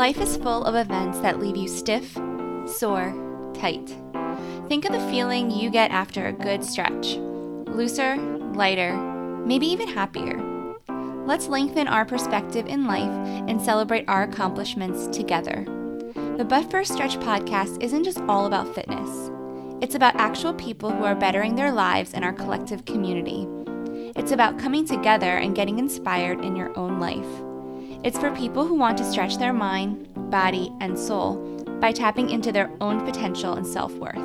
Life is full of events that leave you stiff, sore, tight. Think of the feeling you get after a good stretch looser, lighter, maybe even happier. Let's lengthen our perspective in life and celebrate our accomplishments together. The But First Stretch podcast isn't just all about fitness, it's about actual people who are bettering their lives in our collective community. It's about coming together and getting inspired in your own life. It's for people who want to stretch their mind, body, and soul by tapping into their own potential and self worth.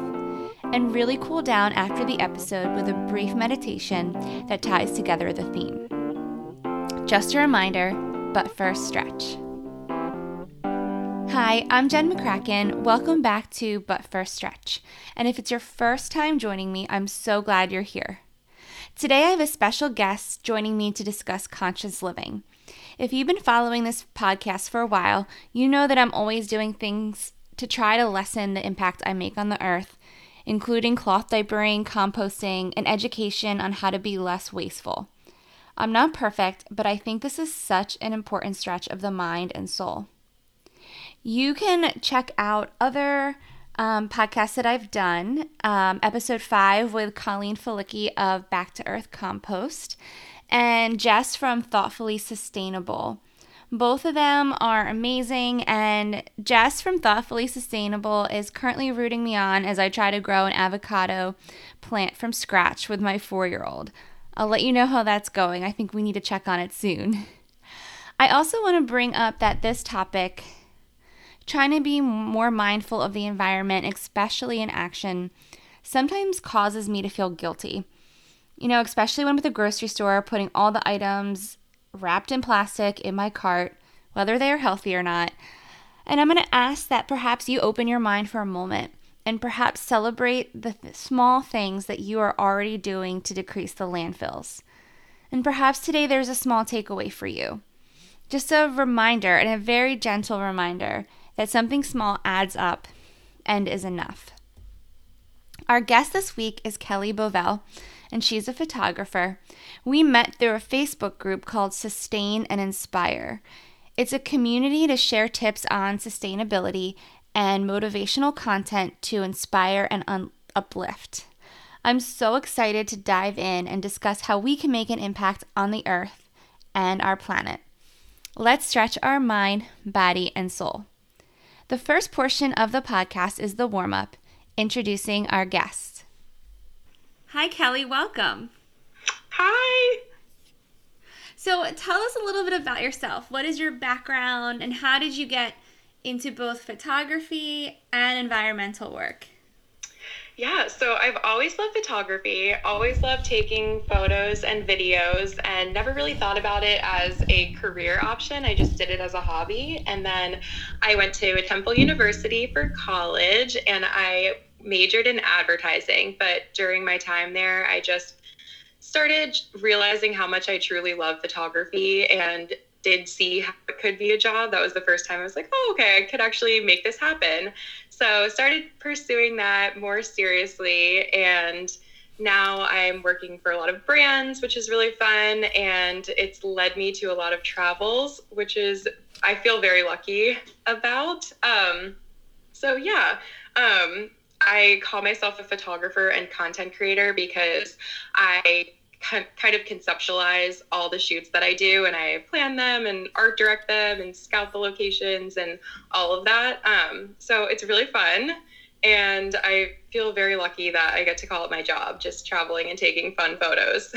And really cool down after the episode with a brief meditation that ties together the theme. Just a reminder, but first stretch. Hi, I'm Jen McCracken. Welcome back to But First Stretch. And if it's your first time joining me, I'm so glad you're here. Today I have a special guest joining me to discuss conscious living. If you've been following this podcast for a while, you know that I'm always doing things to try to lessen the impact I make on the earth, including cloth diapering, composting, and education on how to be less wasteful. I'm not perfect, but I think this is such an important stretch of the mind and soul. You can check out other um, podcasts that I've done. Um, episode five with Colleen Falicki of Back to Earth Compost and Jess from Thoughtfully Sustainable. Both of them are amazing, and Jess from Thoughtfully Sustainable is currently rooting me on as I try to grow an avocado plant from scratch with my four year old. I'll let you know how that's going. I think we need to check on it soon. I also want to bring up that this topic, trying to be more mindful of the environment, especially in action, sometimes causes me to feel guilty. You know, especially when at the grocery store putting all the items wrapped in plastic in my cart, whether they are healthy or not. And I'm going to ask that perhaps you open your mind for a moment and perhaps celebrate the th- small things that you are already doing to decrease the landfills. And perhaps today there's a small takeaway for you. Just a reminder, and a very gentle reminder, that something small adds up and is enough. Our guest this week is Kellee Bovell and she's a photographer. We met through a Facebook group called Sustain and Inspire. It's a community to share tips on sustainability and motivational content to inspire and un- uplift. I'm so excited to dive in and discuss how we can make an impact on the earth and our planet. Let's stretch our mind, body, and soul. The first portion of the podcast is the warm up, introducing our guests. Hi, Kellee. Welcome. Hi. So, tell us a little bit about yourself. What is your background, and how did you get into both photography and environmental work? Yeah, so I've always loved photography, always loved taking photos and videos, and never really thought about it as a career option. I just did it as a hobby. And then I went to Temple University for college, and I majored in advertising, but during my time there, I just started realizing how much I truly love photography and did see how it could be a job. That was the first time I was like, oh, okay, I could actually make this happen. So started pursuing that more seriously and now I'm working for a lot of brands, which is really fun. And it's led me to a lot of travels, which is, I feel very lucky about. Um, so, yeah, um, I call myself a photographer and content creator because I kind of conceptualize all the shoots that I do and I plan them and art direct them and scout the locations and all of that. Um, so it's really fun. And I feel very lucky that I get to call it my job, just traveling and taking fun photos.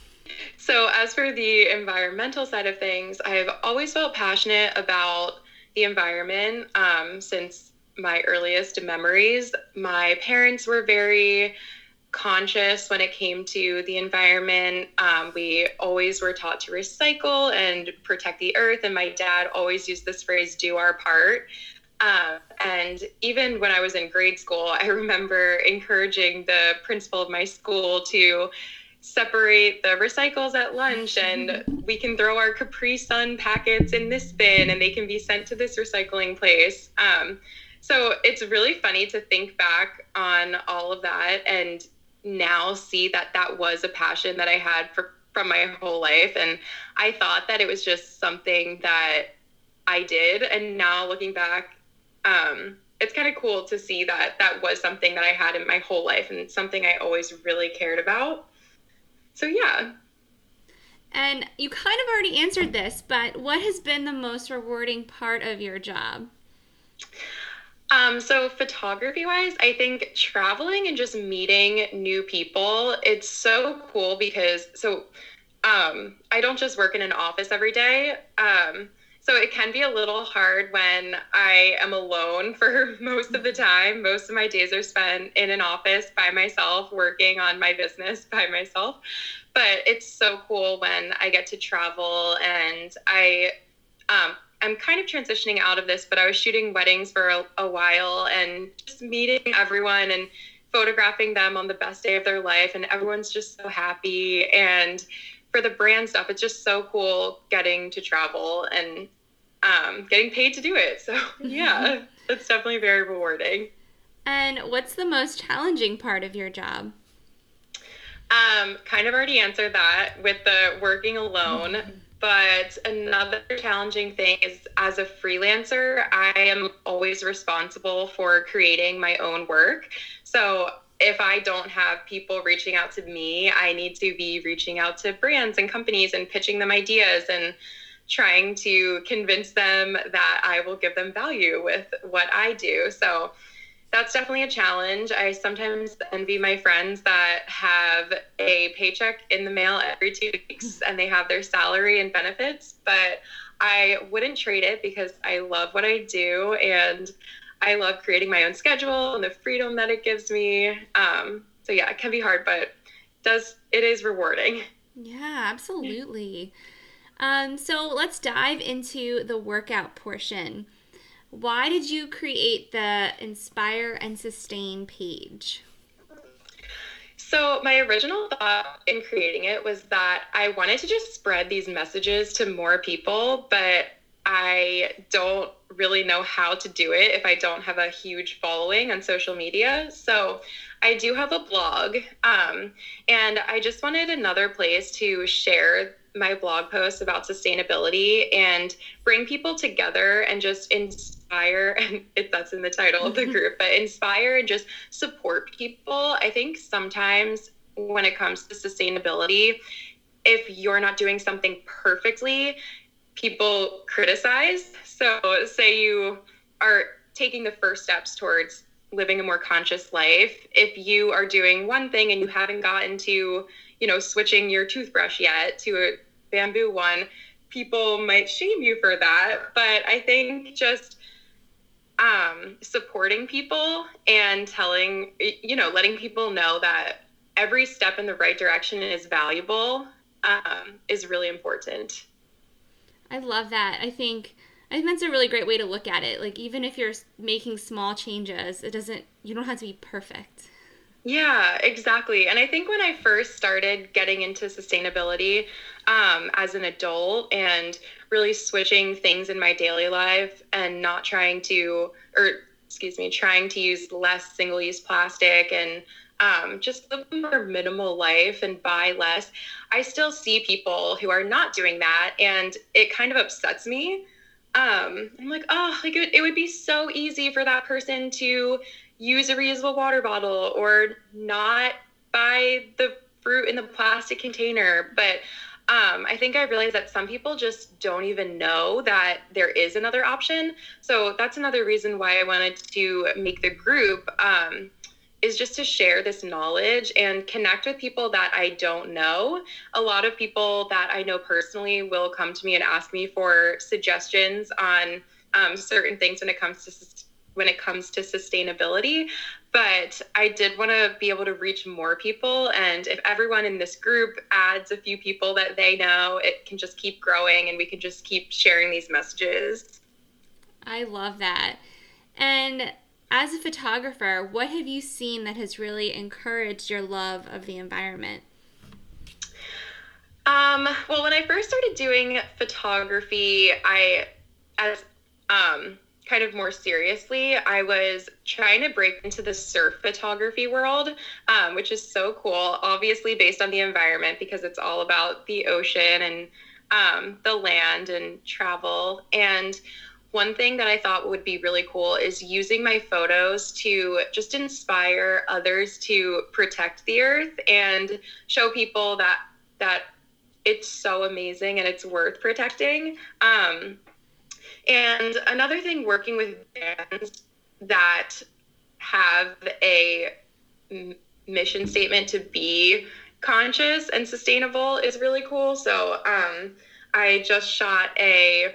so, as for the environmental side of things, I've always felt passionate about the environment um, since my earliest memories. My parents were very conscious when it came to the environment. Um, we always were taught to recycle and protect the earth. And my dad always used this phrase, do our part. Uh, and even when I was in grade school, I remember encouraging the principal of my school to separate the recycles at lunch and we can throw our Capri Sun packets in this bin and they can be sent to this recycling place. Um, so it's really funny to think back on all of that and now see that that was a passion that I had for from my whole life and I thought that it was just something that I did. And now looking back, um, it's kind of cool to see that that was something that I had in my whole life and something I always really cared about. So, yeah. And you kind of already answered this, but what has been the most rewarding part of your job? Um, so photography wise, I think traveling and just meeting new people, it's so cool because so um, I don't just work in an office every day. Um, so it can be a little hard when I am alone for most of the time. Most of my days are spent in an office by myself, working on my business by myself. But it's so cool when I get to travel and I um, I'm kind of transitioning out of this, but I was shooting weddings for a, a, while and just meeting everyone and photographing them on the best day of their life. And everyone's just so happy. And for the brand stuff, it's just so cool getting to travel and um, getting paid to do it. So, yeah, it's definitely very rewarding. And what's the most challenging part of your job? Um, kind of already answered that with the working alone. But another challenging thing is as a freelancer, I am always responsible for creating my own work. So if I don't have people reaching out to me, I need to be reaching out to brands and companies and pitching them ideas and trying to convince them that I will give them value with what I do. So that's definitely a challenge. I sometimes envy my friends that have a paycheck in the mail every two weeks and they have their salary and benefits, but I wouldn't trade it because I love what I do and I love creating my own schedule and the freedom that it gives me. Um, so yeah, it can be hard, but does it is rewarding. Yeah, absolutely. Um, so let's dive into the workout portion. Why did you create the Inspire and Sustain page? So, my original thought in creating it was that I wanted to just spread these messages to more people, but I don't really know how to do it if I don't have a huge following on social media. So, I do have a blog, um, and I just wanted another place to share my blog posts about sustainability and bring people together and just inspire and it, that's in the title of the mm-hmm. group but inspire and just support people i think sometimes when it comes to sustainability if you're not doing something perfectly people criticize so say you are taking the first steps towards living a more conscious life if you are doing one thing and you haven't gotten to you know switching your toothbrush yet to a bamboo one, people might shame you for that. But I think just um, supporting people and telling, you know, letting people know that every step in the right direction is valuable um, is really important. I love that. I think I think that's a really great way to look at it. Like even if you're making small changes, it doesn't you don't have to be perfect. Yeah, exactly. And I think when I first started getting into sustainability um, as an adult and really switching things in my daily life and not trying to, or excuse me, trying to use less single use plastic and um, just live a more minimal life and buy less, I still see people who are not doing that. And it kind of upsets me. Um, I'm like, oh, like it, it would be so easy for that person to use a reusable water bottle or not buy the fruit in the plastic container. But um, I think I realized that some people just don't even know that there is another option. So that's another reason why I wanted to make the group um, is just to share this knowledge and connect with people that I don't know. A lot of people that I know personally will come to me and ask me for suggestions on um, certain things when it comes to when it comes to sustainability. But I did want to be able to reach more people. And if everyone in this group adds a few people that they know, it can just keep growing and we can just keep sharing these messages. I love that. And as a photographer, what have you seen that has really encouraged your love of the environment? Um, well, when I first started doing photography, I, as um, kind of more seriously, I was trying to break into the surf photography world, um, which is so cool, obviously based on the environment because it's all about the ocean and um, the land and travel. And one thing that I thought would be really cool is using my photos to just inspire others to protect the earth and show people that that it's so amazing and it's worth protecting. Um, and another thing, working with brands that have a mission statement to be conscious and sustainable is really cool. So um, I just shot a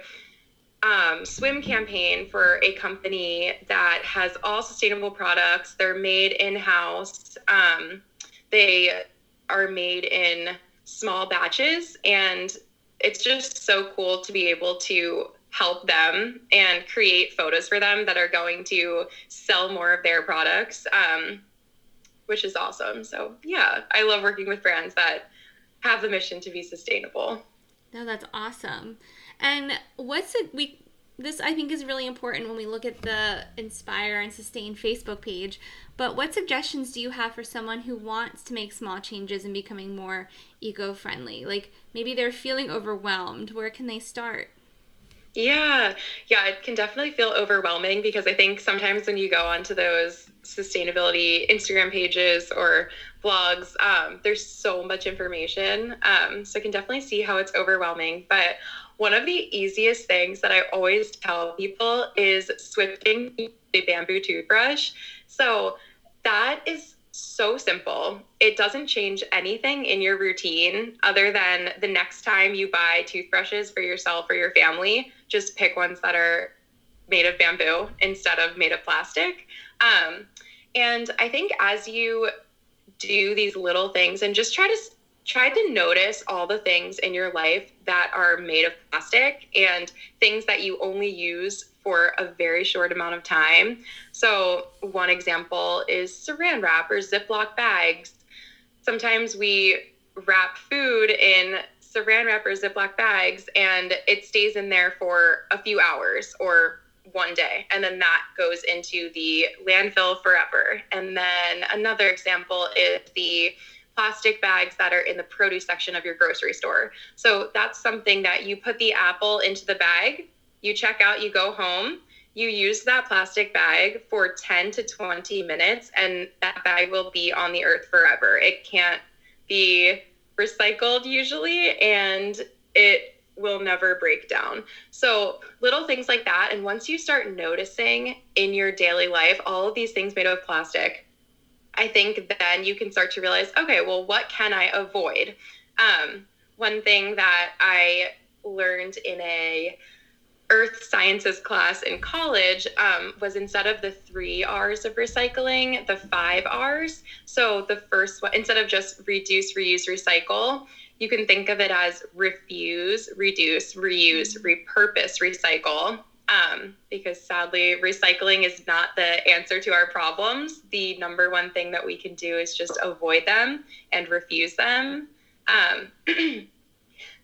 um, swim campaign for a company that has all sustainable products. They're made in house. Um, they are made in small batches and it's just so cool to be able to help them and create photos for them that are going to sell more of their products um, which is awesome so yeah i love working with brands that have the mission to be sustainable no that's awesome and what's it we this I think is really important when we look at the Inspire and Sustain Facebook page. But what suggestions do you have for someone who wants to make small changes and becoming more eco friendly? Like maybe they're feeling overwhelmed. Where can they start? Yeah, yeah, it can definitely feel overwhelming because I think sometimes when you go onto those sustainability Instagram pages or blogs, um, there's so much information. Um, so I can definitely see how it's overwhelming. But one of the easiest things that I always tell people is switching a bamboo toothbrush. So that is so simple. It doesn't change anything in your routine other than the next time you buy toothbrushes for yourself or your family, just pick ones that are made of bamboo instead of made of plastic. Um, and I think as you do these little things and just try to try to notice all the things in your life that are made of plastic and things that you only use for a very short amount of time. So, one example is saran wrap or Ziploc bags. Sometimes we wrap food in saran wrap or Ziploc bags and it stays in there for a few hours or one day and then that goes into the landfill forever. And then another example is the plastic bags that are in the produce section of your grocery store. So that's something that you put the apple into the bag, you check out, you go home, you use that plastic bag for 10 to 20 minutes, and that bag will be on the earth forever. It can't be recycled usually, and it will never break down. So, little things like that. And once you start noticing in your daily life all of these things made of plastic, I think then you can start to realize, okay, well, what can I avoid? Um, one thing that I learned in a earth sciences class in college um, was instead of the three R's of recycling, the five R's. So the first one, instead of just reduce, reuse, recycle, you can think of it as refuse, reduce, reuse, repurpose, recycle um, because sadly, recycling is not the answer to our problems. The number one thing that we can do is just avoid them and refuse them. Um,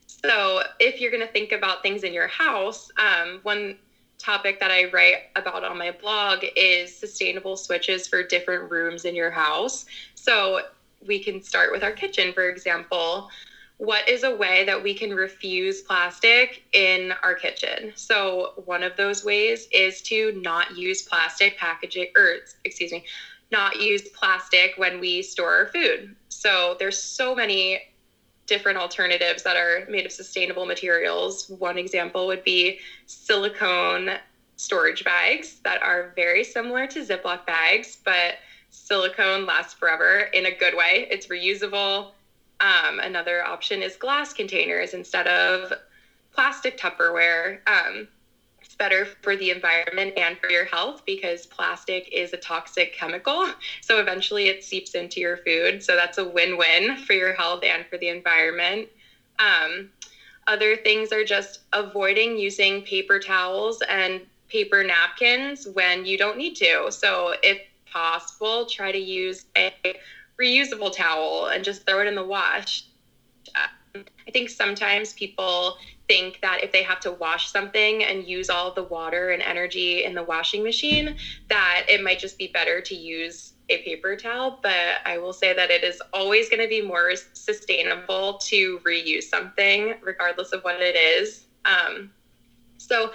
so, if you're going to think about things in your house, um, one topic that I write about on my blog is sustainable switches for different rooms in your house. So, we can start with our kitchen, for example what is a way that we can refuse plastic in our kitchen? So, one of those ways is to not use plastic packaging, or excuse me, not use plastic when we store our food. So, there's so many different alternatives that are made of sustainable materials. One example would be silicone storage bags that are very similar to Ziploc bags, but silicone lasts forever in a good way. It's reusable um, another option is glass containers instead of plastic Tupperware. Um, it's better for the environment and for your health because plastic is a toxic chemical. So eventually it seeps into your food. So that's a win win for your health and for the environment. Um, other things are just avoiding using paper towels and paper napkins when you don't need to. So, if possible, try to use a reusable towel and just throw it in the wash. Um, I think sometimes people think that if they have to wash something and use all the water and energy in the washing machine, that it might just be better to use a paper towel, but I will say that it is always going to be more sustainable to reuse something, regardless of what it is. Um, so,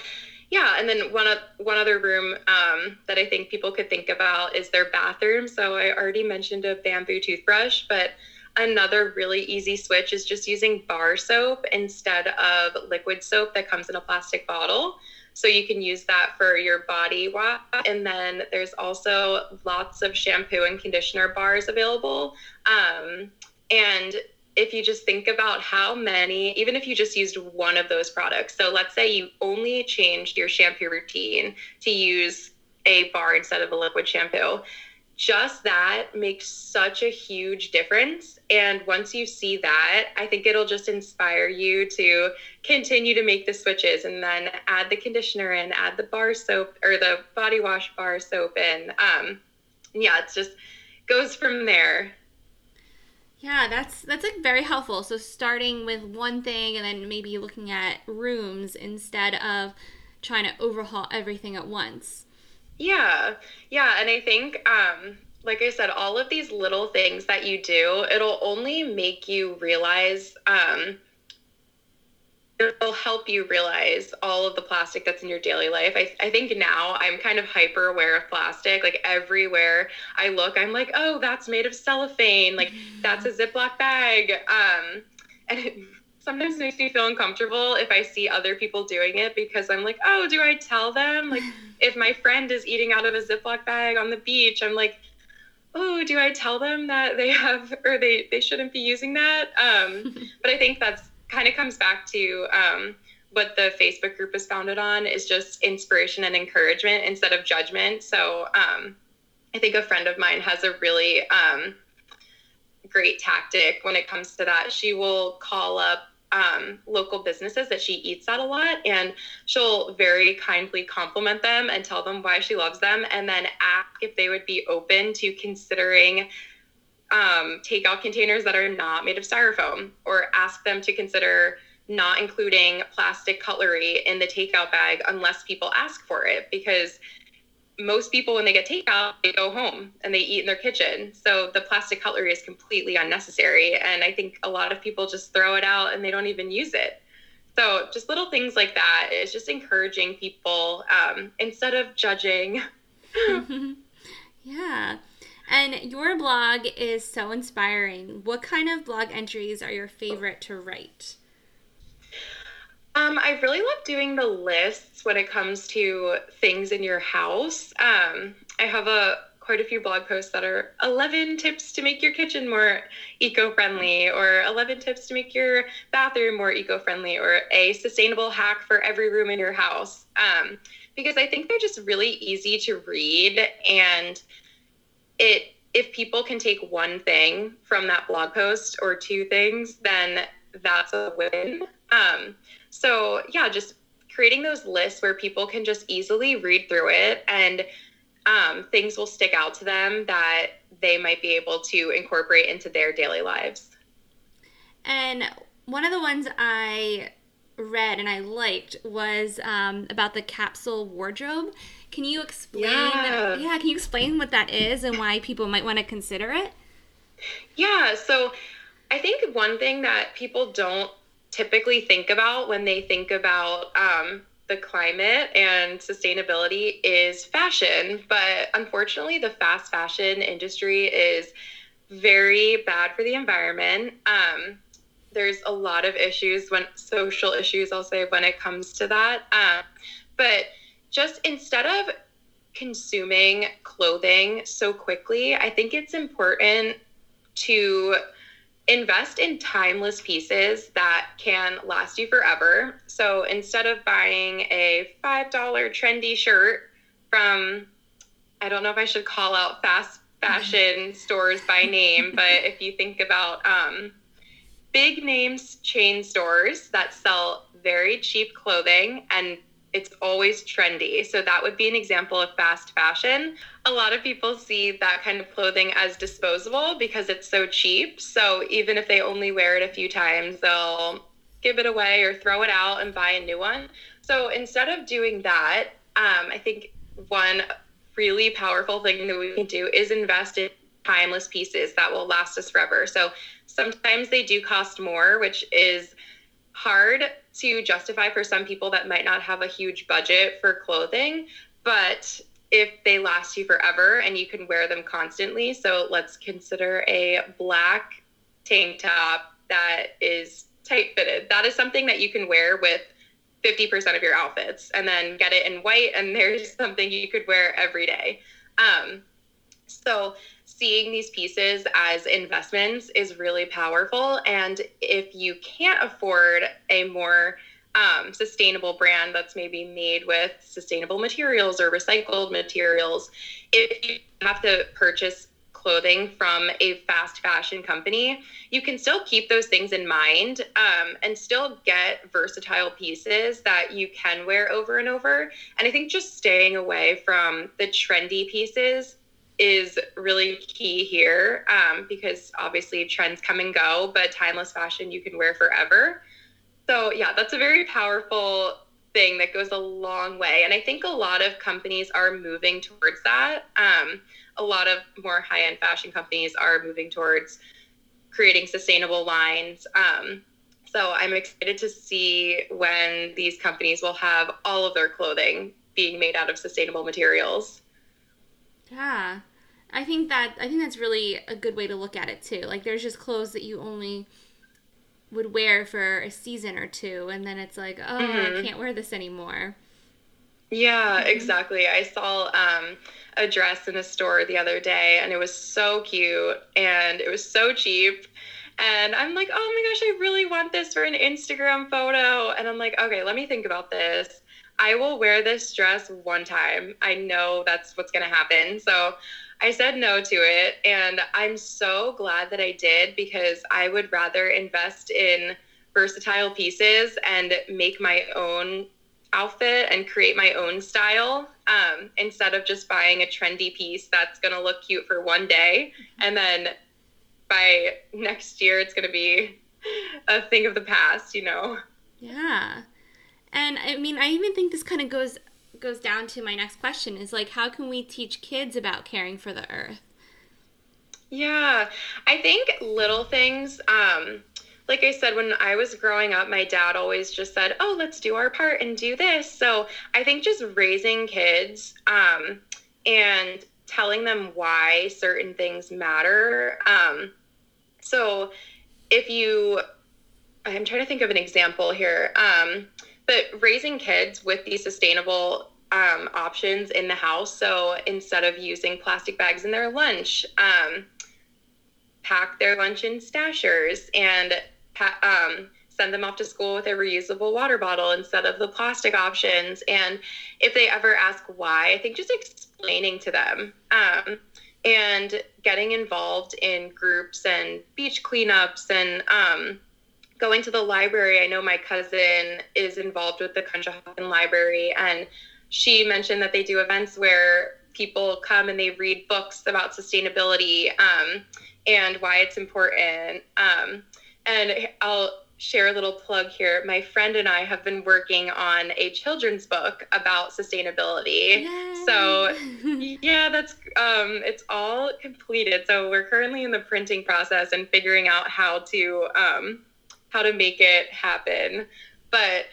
yeah, and then one one other room um, that I think people could think about is their bathroom. So I already mentioned a bamboo toothbrush, but another really easy switch is just using bar soap instead of liquid soap that comes in a plastic bottle. So you can use that for your body wash. And then there's also lots of shampoo and conditioner bars available. Um, and if you just think about how many, even if you just used one of those products, so let's say you only changed your shampoo routine to use a bar instead of a liquid shampoo, just that makes such a huge difference. And once you see that, I think it'll just inspire you to continue to make the switches and then add the conditioner in, add the bar soap or the body wash bar soap in. Um, yeah, it's just goes from there. Yeah, that's that's like very helpful. So starting with one thing and then maybe looking at rooms instead of trying to overhaul everything at once. Yeah. Yeah. And I think, um, like I said, all of these little things that you do, it'll only make you realize, um, it'll help you realize all of the plastic that's in your daily life. I, I think now I'm kind of hyper aware of plastic. Like everywhere I look, I'm like, oh, that's made of cellophane. Like that's a Ziploc bag. Um, and it sometimes makes me feel uncomfortable if I see other people doing it because I'm like, oh, do I tell them? Like if my friend is eating out of a Ziploc bag on the beach, I'm like, oh, do I tell them that they have or they they shouldn't be using that? Um, but I think that's kind of comes back to um, what the Facebook group is founded on is just inspiration and encouragement instead of judgment. So um, I think a friend of mine has a really um, great tactic when it comes to that. She will call up um, local businesses that she eats at a lot, and she'll very kindly compliment them and tell them why she loves them, and then ask if they would be open to considering um, takeout containers that are not made of styrofoam, or ask them to consider not including plastic cutlery in the takeout bag unless people ask for it because most people when they get takeout they go home and they eat in their kitchen. So the plastic cutlery is completely unnecessary. And i think a lot of people just throw it out and they don't even use it. So just little things like that is just encouraging people um, instead of judging. Yeah and your blog is so inspiring. What kind of blog entries are your favorite to write? Um, I really love doing the lists when it comes to things in your house. Um, I have a quite a few blog posts that are 11 tips to make your kitchen more eco-friendly or 11 tips to make your bathroom more eco-friendly or a sustainable hack for every room in your house. Um, because i think they're just really easy to read and it if people can take one thing from that blog post or two things then that's a win um, so, yeah, just creating those lists where people can just easily read through it and um, things will stick out to them that they might be able to incorporate into their daily lives. And one of the ones I read and I liked was um, about the capsule wardrobe. Can you explain? Yeah. yeah, can you explain what that is and why people might want to consider it? Yeah, so I think one thing that people don't typically think about when they think about um, the climate and sustainability is fashion. But unfortunately, the fast fashion industry is very bad for the environment. Um, there's a lot of issues when social issues, I'll say, when it comes to that. Um, but just instead of consuming clothing so quickly, I think it's important to invest in timeless pieces that can last you forever. So instead of buying a $5 trendy shirt from, I don't know if I should call out fast fashion stores by name, but if you think about um, big names chain stores that sell very cheap clothing and it's always trendy. So that would be an example of fast fashion. A lot of people see that kind of clothing as disposable because it's so cheap. So even if they only wear it a few times, they'll give it away or throw it out and buy a new one. So instead of doing that, um, I think one really powerful thing that we can do is invest in timeless pieces that will last us forever. So sometimes they do cost more, which is hard to justify for some people that might not have a huge budget for clothing, but if they last you forever and you can wear them constantly. So let's consider a black tank top that is tight fitted. That is something that you can wear with 50% of your outfits and then get it in white and there's something you could wear every day. Um, so seeing these pieces as investments is really powerful. And if you can't afford a more um, sustainable brand that's maybe made with sustainable materials or recycled materials, if you have to purchase clothing from a fast fashion company, you can still keep those things in mind um, and still get versatile pieces that you can wear over and over. And I think just staying away from the trendy pieces is really key here um, because obviously trends come and go, but timeless fashion you can wear forever. So, yeah, that's a very powerful thing that goes a long way. And I think a lot of companies are moving towards that. Um, a lot of more high end fashion companies are moving towards creating sustainable lines. Um, so I'm excited to see when these companies will have all of their clothing being made out of sustainable materials. Yeah. I think that I think that's really a good way to look at it too. Like there's just clothes that you only would wear for a season or two and then it's like, oh, mm-hmm. I can't wear this anymore. Yeah, mm-hmm. exactly. I saw um, a dress in a store the other day and it was so cute and it was so cheap. And I'm like, oh my gosh, I really want this for an Instagram photo. And I'm like, okay, let me think about this. I will wear this dress one time. I know that's what's going to happen. So I said no to it. And I'm so glad that I did because I would rather invest in versatile pieces and make my own outfit and create my own style um, instead of just buying a trendy piece that's going to look cute for one day and then by next year it's going to be a thing of the past you know yeah and i mean i even think this kind of goes goes down to my next question is like how can we teach kids about caring for the earth yeah i think little things um like I said, when I was growing up, my dad always just said, "Oh, let's do our part and do this." So I think just raising kids um, and telling them why certain things matter. Um, so if you, I'm trying to think of an example here, um, but raising kids with these sustainable um, options in the house. So instead of using plastic bags in their lunch, um, pack their lunch in stashers and um, send them off to school with a reusable water bottle instead of the plastic options. And if they ever ask why, I think just explaining to them um, and getting involved in groups and beach cleanups and um, going to the library. I know my cousin is involved with the Conshohocken Library, and she mentioned that they do events where people come and they read books about sustainability um, and why it's important. Um, and I'll share a little plug here. My friend and I have been working on a children's book about sustainability. Yay. So, yeah, that's um, it's all completed. So we're currently in the printing process and figuring out how to um, how to make it happen. But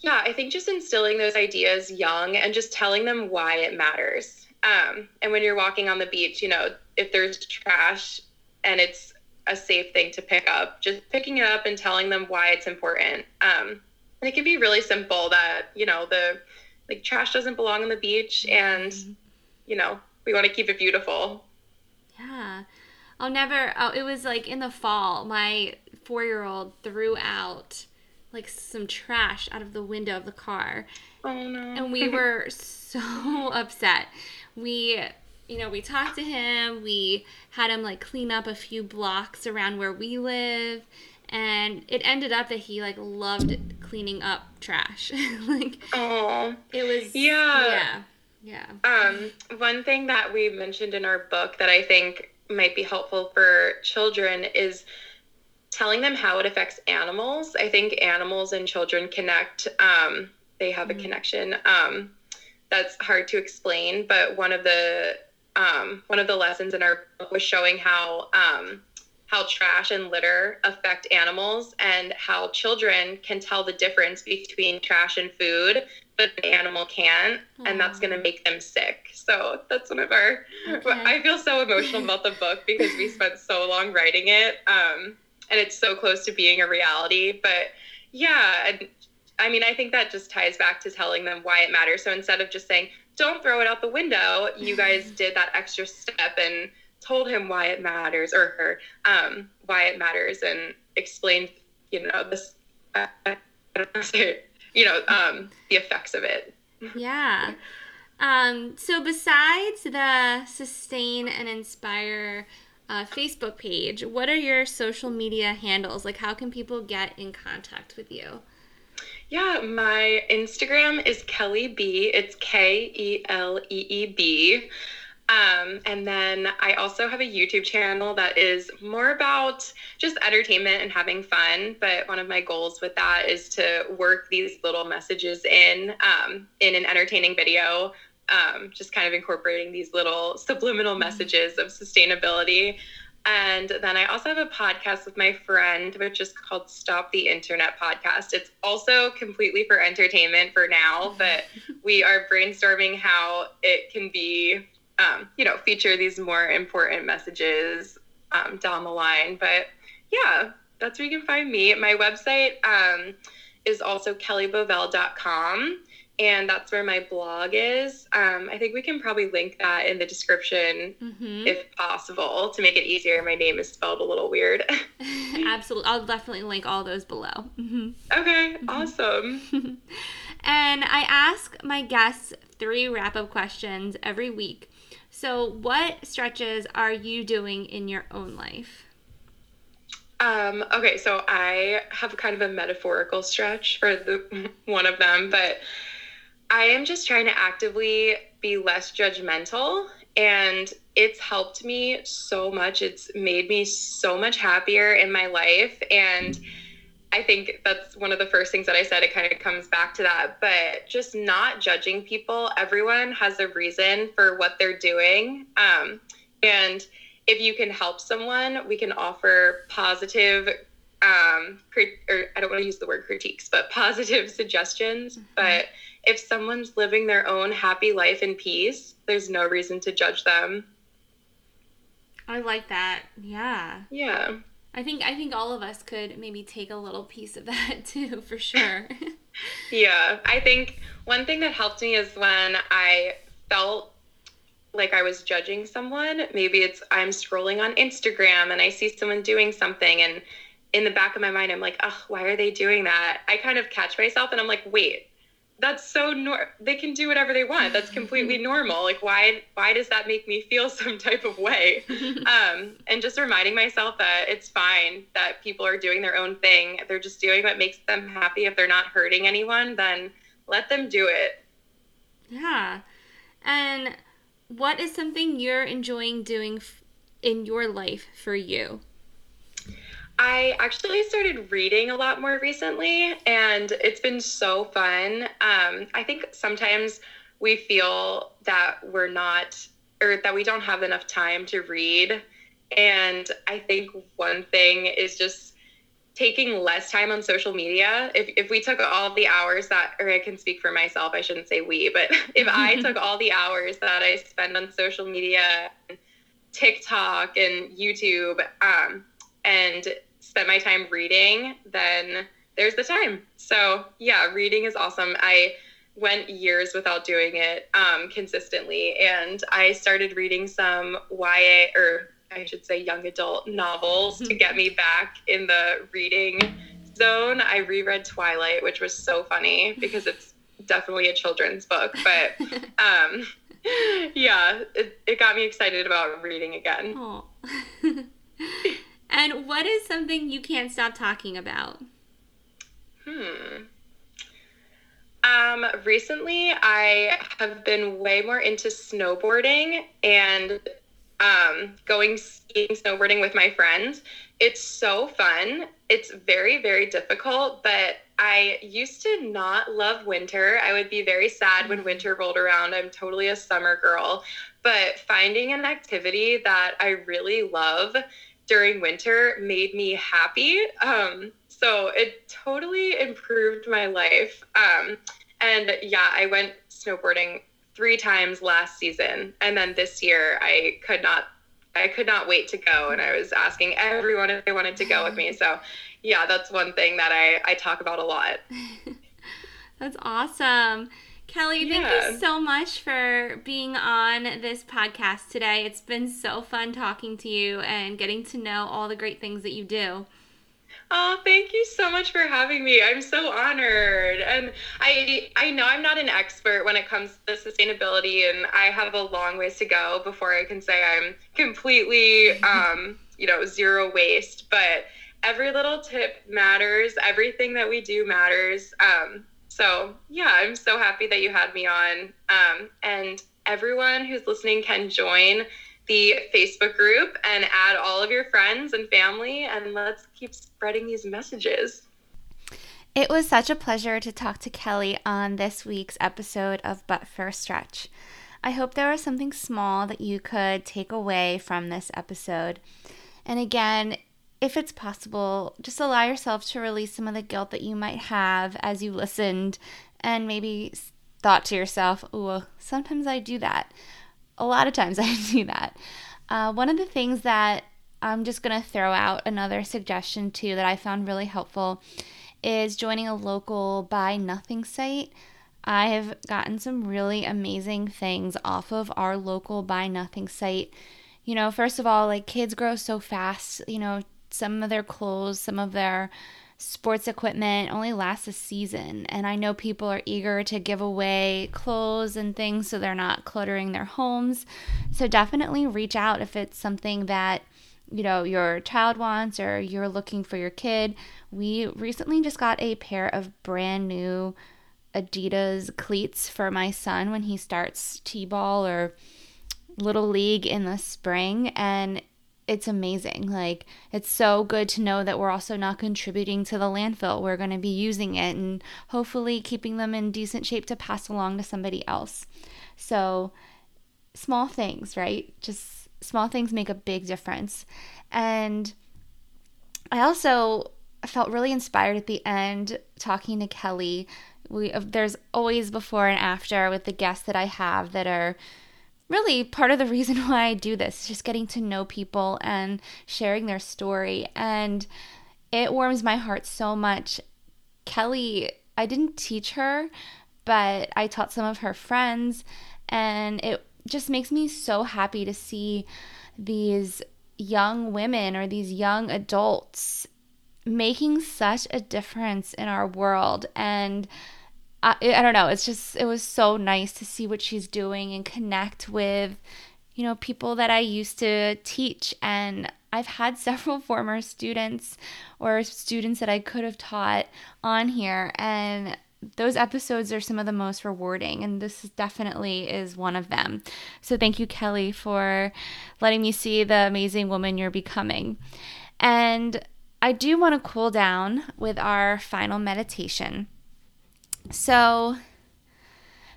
yeah, I think just instilling those ideas young and just telling them why it matters. Um, and when you're walking on the beach, you know, if there's trash and it's a safe thing to pick up. Just picking it up and telling them why it's important. Um, and it can be really simple that, you know, the like trash doesn't belong on the beach and, mm-hmm. you know, we want to keep it beautiful. Yeah. I'll never, oh, it was like in the fall, my four year old threw out like some trash out of the window of the car. Oh no. And we were so upset. We you know, we talked to him. We had him like clean up a few blocks around where we live. And it ended up that he like loved cleaning up trash. like, oh, it was, yeah. Yeah. Yeah. Um, one thing that we mentioned in our book that I think might be helpful for children is telling them how it affects animals. I think animals and children connect. Um, they have a mm-hmm. connection. Um, that's hard to explain. But one of the um, one of the lessons in our book was showing how um, how trash and litter affect animals and how children can tell the difference between trash and food but the animal can't and that's going to make them sick so that's one of our okay. i feel so emotional about the book because we spent so long writing it um, and it's so close to being a reality but yeah and i mean i think that just ties back to telling them why it matters. So instead of just saying don't throw it out the window you guys did that extra step and told him why it matters or her um, why it matters and explained you know this uh, you know um, the effects of it. Yeah. Um, so besides the sustain and inspire uh, facebook page what are your social media handles like how can people get in contact with you yeah, my Instagram is Kelly B. It's K E L E E B. Um, and then I also have a YouTube channel that is more about just entertainment and having fun. But one of my goals with that is to work these little messages in um, in an entertaining video, um, just kind of incorporating these little subliminal mm-hmm. messages of sustainability. And then I also have a podcast with my friend, which is called Stop the Internet Podcast. It's also completely for entertainment for now, but we are brainstorming how it can be um, you know, feature these more important messages um, down the line. But yeah, that's where you can find me. My website um, is also kelleebovell.com, and that's where my blog is. Um, I think we can probably link that in the description mm-hmm. if possible to make it easier. My name is spelled a little weird. Absolutely. I'll definitely link all those below. Mm-hmm. Okay, mm-hmm. awesome. and I ask my guests three wrap up questions every week. So, what stretches are you doing in your own life? Um, okay, so I have kind of a metaphorical stretch for the one of them, but I am just trying to actively be less judgmental and it's helped me so much. It's made me so much happier in my life and I think that's one of the first things that I said. It kind of comes back to that, but just not judging people. Everyone has a reason for what they're doing. Um, and if you can help someone, we can offer positive, um, or I don't want to use the word critiques, but positive suggestions. Mm-hmm. But if someone's living their own happy life in peace, there's no reason to judge them. I like that. Yeah. Yeah. I think I think all of us could maybe take a little piece of that too, for sure. yeah, I think one thing that helped me is when I felt like I was judging someone. Maybe it's I'm scrolling on Instagram and I see someone doing something and in the back of my mind I'm like, "Oh, why are they doing that?" I kind of catch myself and I'm like, "Wait, that's so nor they can do whatever they want. That's completely normal. Like why why does that make me feel some type of way? Um, and just reminding myself that it's fine that people are doing their own thing. They're just doing what makes them happy if they're not hurting anyone then let them do it. Yeah. And what is something you're enjoying doing in your life for you I actually started reading a lot more recently, and it's been so fun. Um, I think sometimes we feel that we're not, or that we don't have enough time to read. And I think one thing is just taking less time on social media. If, if we took all the hours that, or I can speak for myself, I shouldn't say we, but if I took all the hours that I spend on social media, TikTok and YouTube, um, and spent my time reading, then there's the time. So yeah, reading is awesome. I went years without doing it um, consistently, and I started reading some YA or I should say young adult novels to get me back in the reading zone. I reread Twilight, which was so funny because it's definitely a children's book, but um, yeah, it, it got me excited about reading again. And what is something you can't stop talking about? Hmm. Um, recently, I have been way more into snowboarding and um, going skiing, snowboarding with my friends. It's so fun. it's very, very difficult, but I used to not love winter. I would be very sad when winter rolled around. I'm totally a summer girl. But finding an activity that I really love during winter made me happy. Um, so it totally improved my life. Um, and yeah, I went snowboarding three times last season. And then this year, I could not I could not wait to go, and I was asking everyone if they wanted to go with me. So, yeah, that's one thing that I I talk about a lot. that's awesome. Kellee, thank you so much for being on this podcast today. It's been so fun talking to you and getting to know all the great things that you do. Oh, thank you so much for having me. I'm so honored. And I I know I'm not an expert when it comes to sustainability and I have a long ways to go before I can say I'm completely um, you know, zero waste, but every little tip matters. Everything that we do matters. Um, so, yeah, I'm so happy that you had me on. Um, and everyone who's listening can join the Facebook group and add all of your friends and family, and let's keep spreading these messages. It was such a pleasure to talk to Kellee on this week's episode of But First Stretch. I hope there was something small that you could take away from this episode. And again, if it's possible, just allow yourself to release some of the guilt that you might have as you listened and maybe thought to yourself, oh, sometimes I do that a lot of times I do that. Uh, one of the things that I'm just going to throw out another suggestion too that I found really helpful is joining a local buy nothing site. I have gotten some really amazing things off of our local buy nothing site. You know, first of all, like kids grow so fast, you know, some of their clothes, some of their sports equipment only lasts a season. And I know people are eager to give away clothes and things so they're not cluttering their homes. So definitely reach out if it's something that you know your child wants or you're looking for your kid. We recently just got a pair of brand new Adidas cleats for my son when he starts T-ball or little league in the spring and it's amazing. Like, it's so good to know that we're also not contributing to the landfill. We're going to be using it and hopefully keeping them in decent shape to pass along to somebody else. So, small things, right? Just small things make a big difference. And I also felt really inspired at the end talking to Kellee. We, uh, there's always before and after with the guests that I have that are really part of the reason why I do this, is just getting to know people and sharing their story. And it warms my heart so much. Kellee, I didn't teach her, but I taught some of her friends, and it just makes me so happy to see these young women or these young adults making such a difference in our world and I, I don't know. It's just, it was so nice to see what she's doing and connect with, you know, people that I used to teach. And I've had several former students or students that I could have taught on here. And those episodes are some of the most rewarding and this definitely is one of them so thank you Kellee for letting me see the amazing woman you're becoming and i do want to cool down with our final meditation so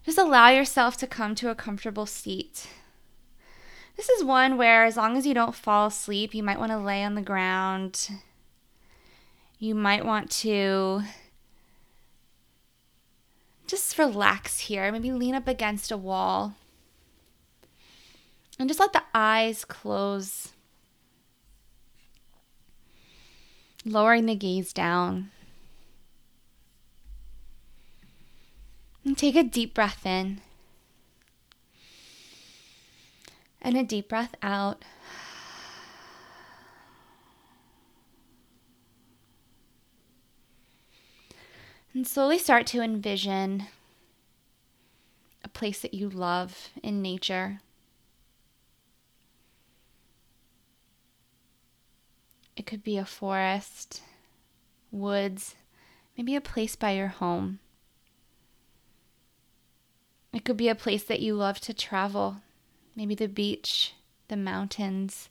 just allow yourself to come to a comfortable seat. This is one where, as long as you don't fall asleep, you might want to lay on the ground. You might want to just relax here. Maybe lean up against a wall. And just let the eyes close, lowering the gaze down. And take a deep breath in and a deep breath out. And slowly start to envision a place that you love in nature. It could be a forest, woods, maybe a place by your home. It could be a place that you love to travel, maybe the beach, the mountains.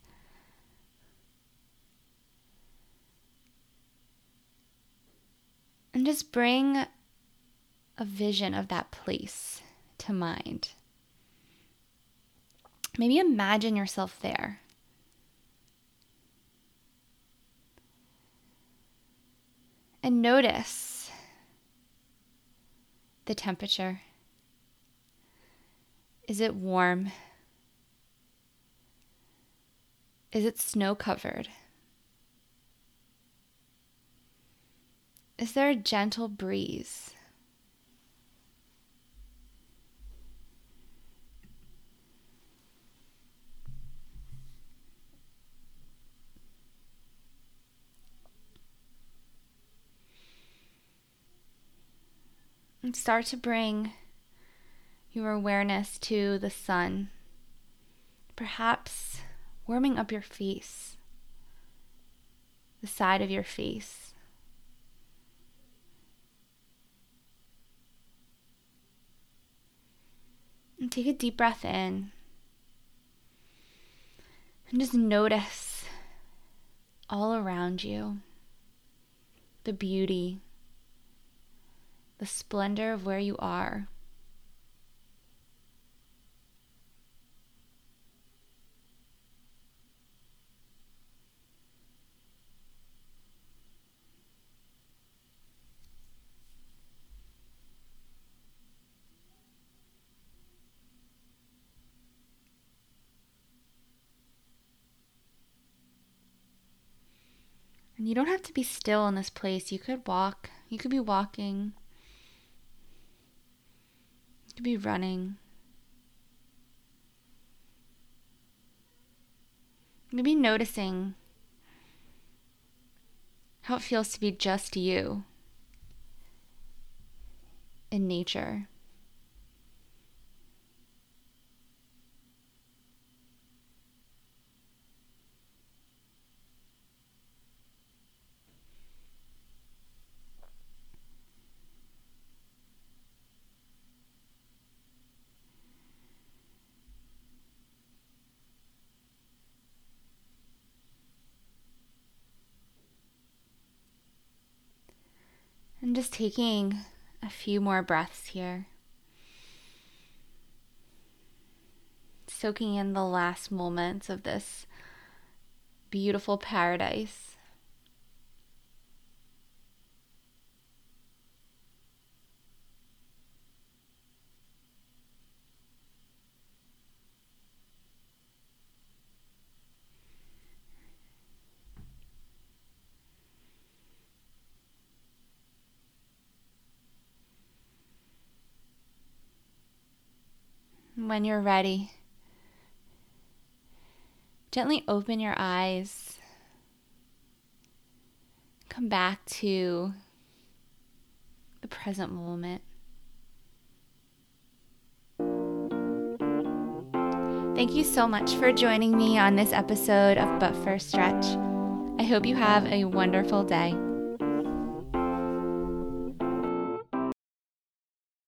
And just bring a vision of that place to mind. Maybe imagine yourself there. And notice the temperature. Is it warm? Is it snow covered? Is there a gentle breeze? And start to bring your awareness to the sun, perhaps warming up your face, the side of your face. And take a deep breath in. And just notice all around you the beauty, the splendor of where you are. And you don't have to be still in this place. You could walk. You could be walking. You could be running. Maybe noticing how it feels to be just you in nature. And just taking a few more breaths here. Soaking in the last moments of this beautiful paradise. When you're ready, gently open your eyes. Come back to the present moment. Thank you so much for joining me on this episode of But First Stretch. I hope you have a wonderful day.